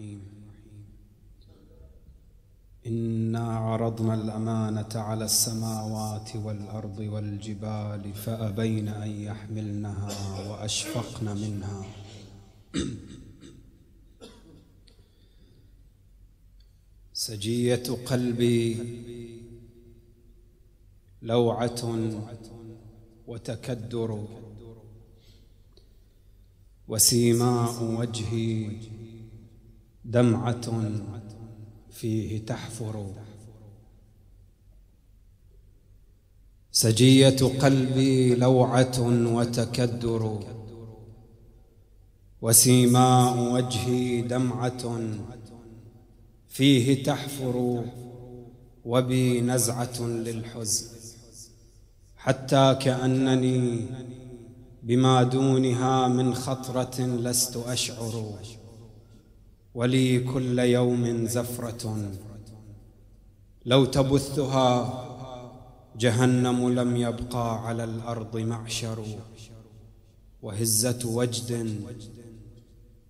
الرحيم. إنا عرضنا الأمانة على السماوات والأرض والجبال فأبين أن يحملنها وأشفقن منها. سجية قلبي لوعة وتكدر وسيماء وجهي دمعة فيه تحفر. سجية قلبي لوعة وتكدر. وسيماء وجهي دمعة فيه تحفر. وبي نزعة للحزن. حتى كأنني بما دونها من خطرة لست أشعر. ولي كل يوم زفرة. لو تبثها جهنم لم يبقى على الأرض معشر. وهزة وجد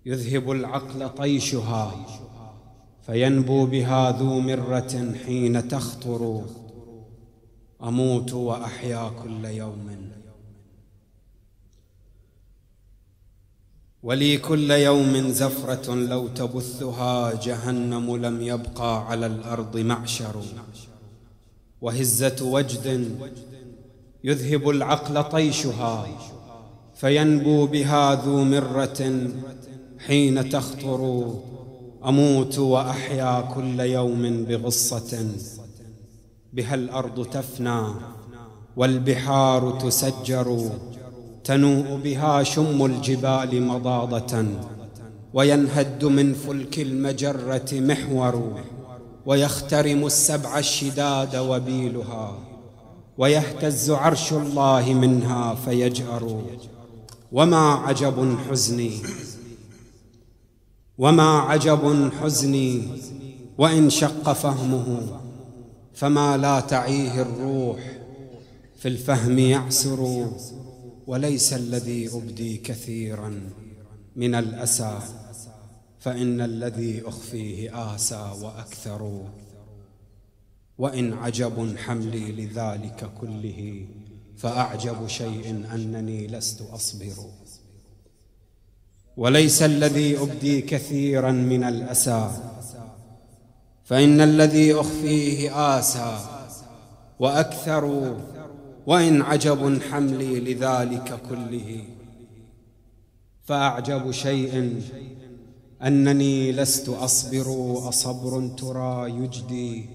يذهب العقل طيشها فينبو بها ذو مرة حين تخطر. أموت وأحيا كل يوم. ولي كل يوم زفرة لو تبثها جهنم لم يبقى على الأرض معشر. وهزة وجد يذهب العقل طيشها فينبو بها ذو مرة حين تخطر. أموت وأحيا كل يوم بغصة. بها الأرض تفنى والبحار تسجر. تنوء بها شم الجبال مضاضة وينهد من فلك المجرة محور ويخترم السبع الشداد وبيلها ويهتز عرش الله منها فيجأر وما عجب حزني وما عجب حزني وإن شق فهمه فما لا تعيه الروح في الفهم يعسر. وليس الذي أبدي كثيرا من الأسى فإن الذي أخفيه آسى وأكثر. وإن عجب حملي لذلك كله فأعجب شيء أنني لست أصبر. وليس الذي أبدي كثيرا من الأسى فإن الذي أخفيه آسى وأكثر. وإن عجب حملي لذلك كله. فأعجب شيء أنني لست أصبر أصبر ترى يجدي.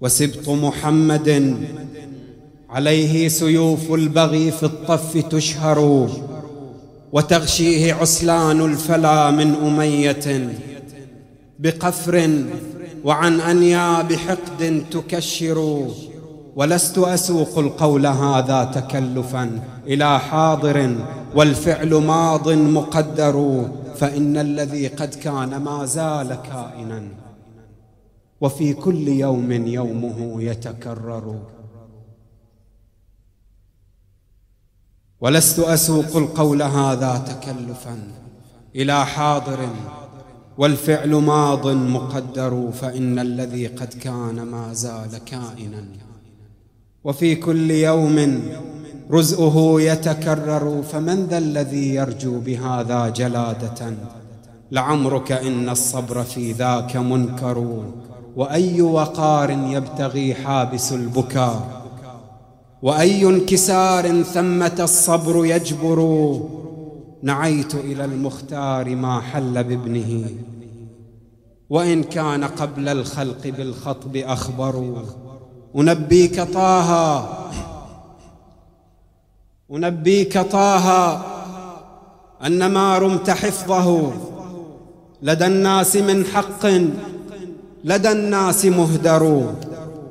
وسبط محمد عليه سيوف البغي في الطف تشهر. وتغشيه عسلان الفلا من أمية بقفر وعن أنياب حقد تكشر. ولست أسوق القول هذا تكلفا. إلى حاضر والفعل ماض مقدر فإن الذي قد كان ما زال كائنا. وفي كل يوم يومه يتكرر. ولست أسوق القول هذا تكلفا. إلى حاضر والفعل ماض مقدر فإن الذي قد كان ما زال كائنا. وفي كل يوم رزؤه يتكرر فمن ذا الذي يرجو بهذا جلادة؟ لعمرك إن الصبر في ذاك منكر وأي وقار يبتغي حابس البكاء وأي انكسار ثمة الصبر يجبر؟ نعيت إلى المختار ما حل بابنه وإن كان قبل الخلق بالخطب اخبروا أنبيك طه. أنبيك طه. أن ما رمت حفظه. لدى الناس من حق. لدى الناس مهدر.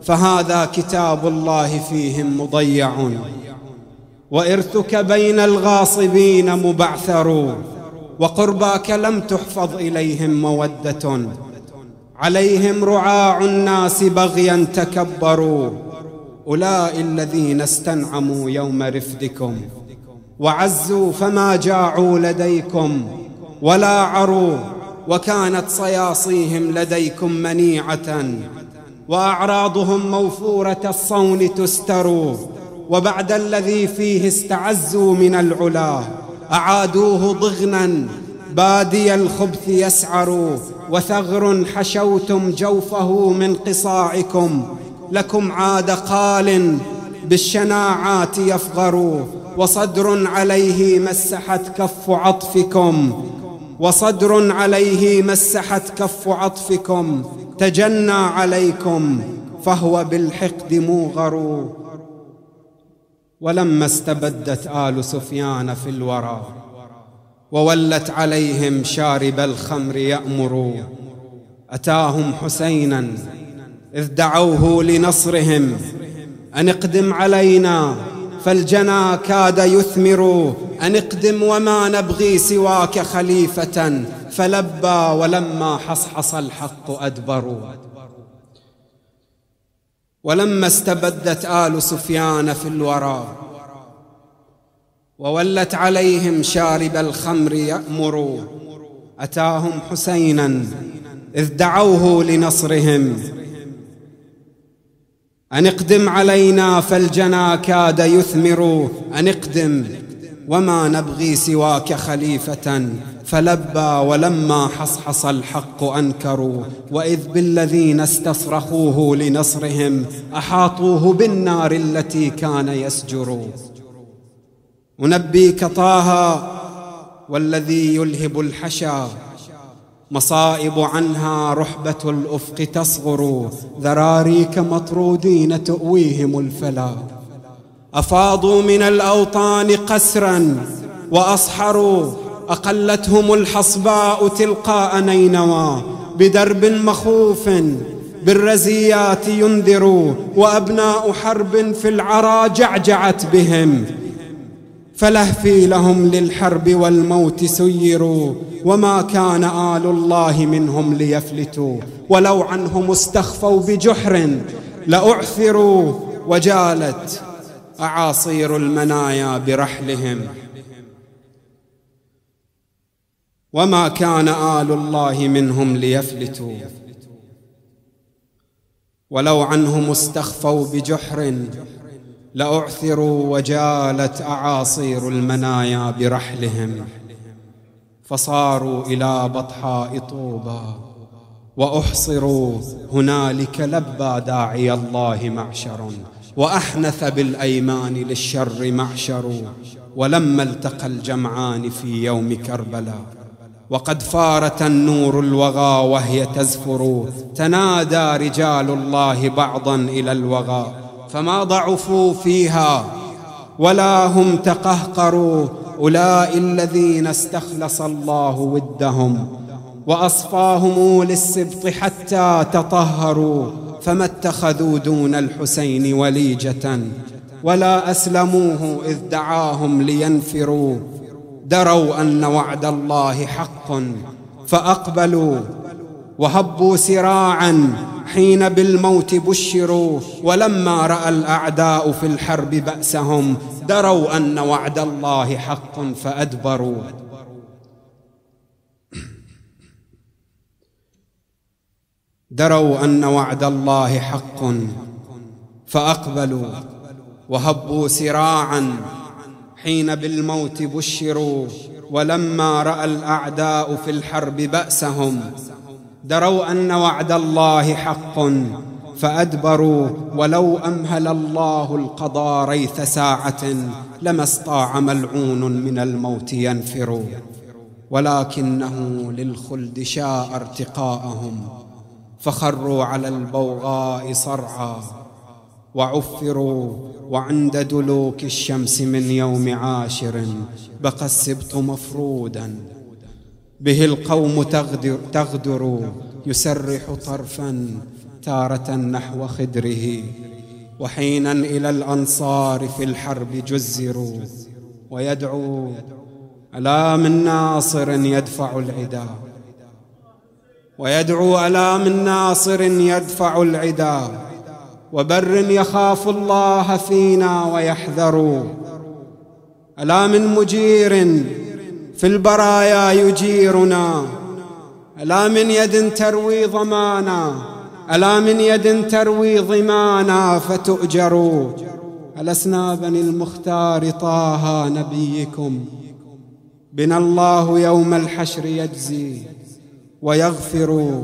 فهذا كتاب الله فيهم مضيع. وإرثك بين الغاصبين مبعثر. وقرباك لم تحفظ إليهم مودة. عليهم رعاع الناس بغيا تكبروا. أولئك الذين استنعموا يوم رفدكم وعزوا فما جاعوا لديكم ولا عروا وكانت صياصيهم لديكم منيعة وأعراضهم موفورة الصون تستر وبعد الذي فيه استعزوا من العلا أعادوه ضغنا بادي الخبث يسعر وثغر حشوتم جوفه من قصاعكم لكم عاد قال بالشناعات يفغر وصدر عليه مسحت كف عطفكم وصدر عليه مسحت كف عطفكم تجنى عليكم فهو بالحقد موغر. ولما استبدت آل سفيان في الورى وولت عليهم شارب الخمر يامر أتاهم حسينا إذ دعوه لنصرهم. أن اقدم علينا فالجنا كاد يثمر. أن اقدم وما نبغي سواك خليفة. فلبى ولما حصحص الحق ادبروا ولما استبدت آل سفيان في الورى. وولت عليهم شارب الخمر يامر أتاهم حسينا إذ دعوه لنصرهم. أن اقدم علينا فالجنا كاد يثمر. أن اقدم وما نبغي سواك خليفة. فلبى ولما حصحص الحق أنكروا. وإذ بالذين استصرخوه لنصرهم أحاطوه بالنار التي كان يسجر انبيك طه والذي يلهب الحشا. مصائب عنها رحبة الأفق تصغر. ذراريك مطرودين تؤويهم الفلا. أفاضوا من الأوطان قسرا وأصحروا. أقلتهم الحصباء تلقاء نينوى. بدرب مخوف بالرزيات ينذر وأبناء حرب في العرى جعجعت بهم. فلهفي لهم للحرب والموت سيروا وما كان آل الله منهم ليفلتوا ولو عنهم استخفوا بجحر لأعثروا وجالت أعاصير المنايا برحلهم. وما كان آل الله منهم ليفلتوا ولو عنهم استخفوا بجحر لأعثروا وجالت أعاصير المنايا برحلهم فصاروا إلى بطحاء طوبى وأحصروا هنالك لبى داعي الله معشر وأحنث بالأيمان للشر معشر ولما التقى الجمعان في يوم كربلاء وقد فارت النور الوغى وهي تزفر تنادى رجال الله بعضا إلى الوغى فما ضعفوا فيها ولا هم تقهقروا أولئك الذين استخلص الله ودهم وأصفاهم للسبط حتى تطهروا فما اتخذوا دون الحسين وليجة ولا أسلموه إذ دعاهم لينفروا دروا أن وعد الله حق فأقبلوا وهبوا سراعا حين بالموت بشروا ولما رأى الأعداء في الحرب بأسهم دروا أن وعد الله حق فأدبروا. دروا أن وعد الله حق فأقبلوا وهبوا سراعا حين بالموت بشروا ولما رأى الأعداء في الحرب بأسهم دروا أن وعد الله حق فأدبروا ولو أمهل الله القضاء ريث ساعة لما استطاع ملعون من الموت ينفر. ولكنه للخلد شاء ارتقاءهم فخروا على البوغاء صرعا وعفروا وعند دلوك الشمس من يوم عاشر بقى السبط مفرودا. به القوم تغدر, تغدر يسرح طرفا تارة نحو خدره وحينا إلى الأنصار في الحرب جزروا ويدعو ألا من ناصر يدفع العدا؟ ويدعو ألا من ناصر يدفع العدا؟ وبر يخاف الله فينا ويحذر ألا من مجير في البرايا يجيرنا. ألا من يد تروي ضمانا ألا من يد تروي ضمانا فتؤجروا؟ ألسنا بني المختار طه نبيكم. بنا الله يوم الحشر يجزي ويغفر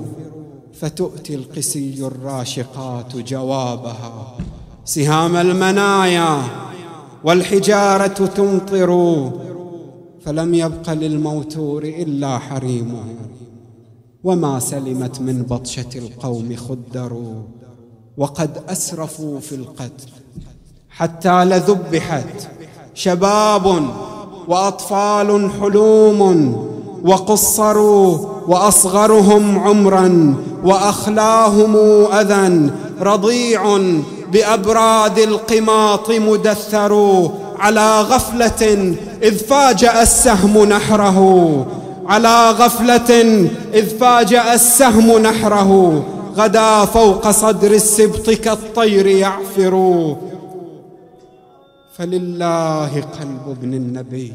فتؤتي القسي الراشقات جوابها. سهام المنايا والحجارة تمطر. فلم يبق للموتور إلا حريمه وما سلمت من بطشة القوم خدروا وقد أسرفوا في القتل. حتى لذبحت شباب وأطفال حلوم وقصروا وأصغرهم عمرا وأخلاهم أذى رضيع بأبراد القماط مدثر على غفلة إذ فاجأ السهم نحره. على غفلة إذ فاجأ السهم نحره. غدا فوق صدر السبط كالطير يعفر. فلله قلب ابن النبي.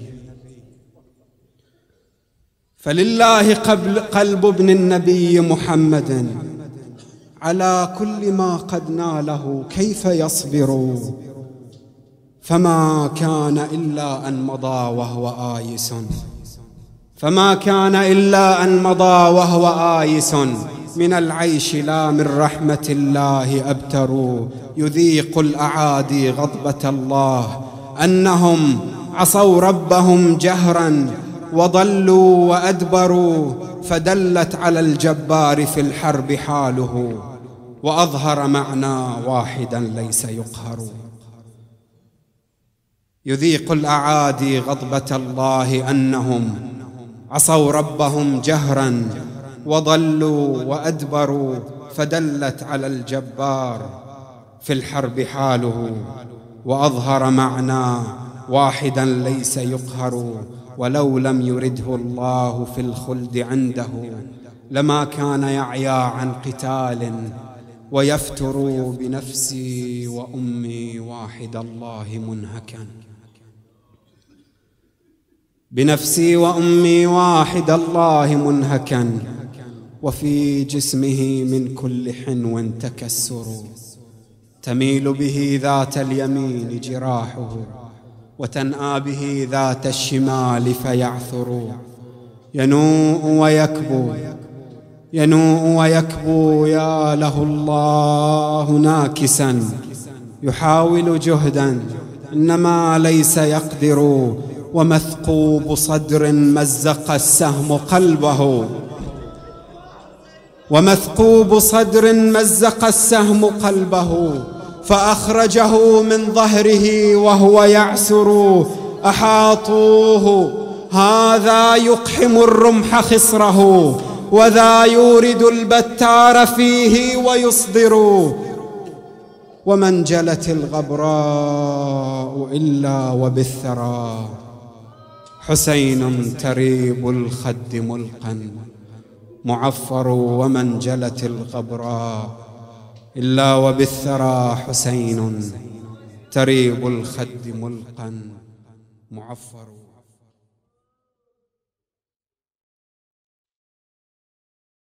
فلله قلب ابن النبي محمد. على كل ما قد ناله كيف يصبر. فما كان إلا أن مضى وهو آيس. فما كان إلا أن مضى وهو آيس. من العيش لا من رحمة الله أبتر يذيق الأعادي غضبة الله. أنهم عصوا ربهم جهرا وضلوا وأدبروا. فدلت على الجبار في الحرب حاله. وأظهر معنى واحدا ليس يقهر. يذيق الأعادي غضبة الله أنهم عصوا ربهم جهرا وضلوا وأدبروا فدلت على الجبار في الحرب حاله وأظهر معنى واحدا ليس يقهر ولو لم يرده الله في الخلد عنده لما كان يعيا عن قتال ويفتر بنفسي وأمي واحد الله منهكا. بنفسي وأمي واحد الله منهكا وفي جسمه من كل حنو تكسر. تميل به ذات اليمين جراحه وتنأى به ذات الشمال فيعثر. ينوء ويكبو ينوء ويكبو يا له الله ناكسا. يحاول جهدا إنما ليس يقدر. ومثقوب صدر مزق السهم قلبه. ومثقوب صدر مزق السهم قلبه فأخرجه من ظهره وهو يعسر. أحاطوه هذا يقحم الرمح خصره وذا يورد البتار فيه ويصدر. ومن جلت الغبراء إلا وبالثرى. حسين تريب الخد ملقا معفر ومن جلت الغبراء إلا وبالثرى حسين تريب الخد ملقا معفر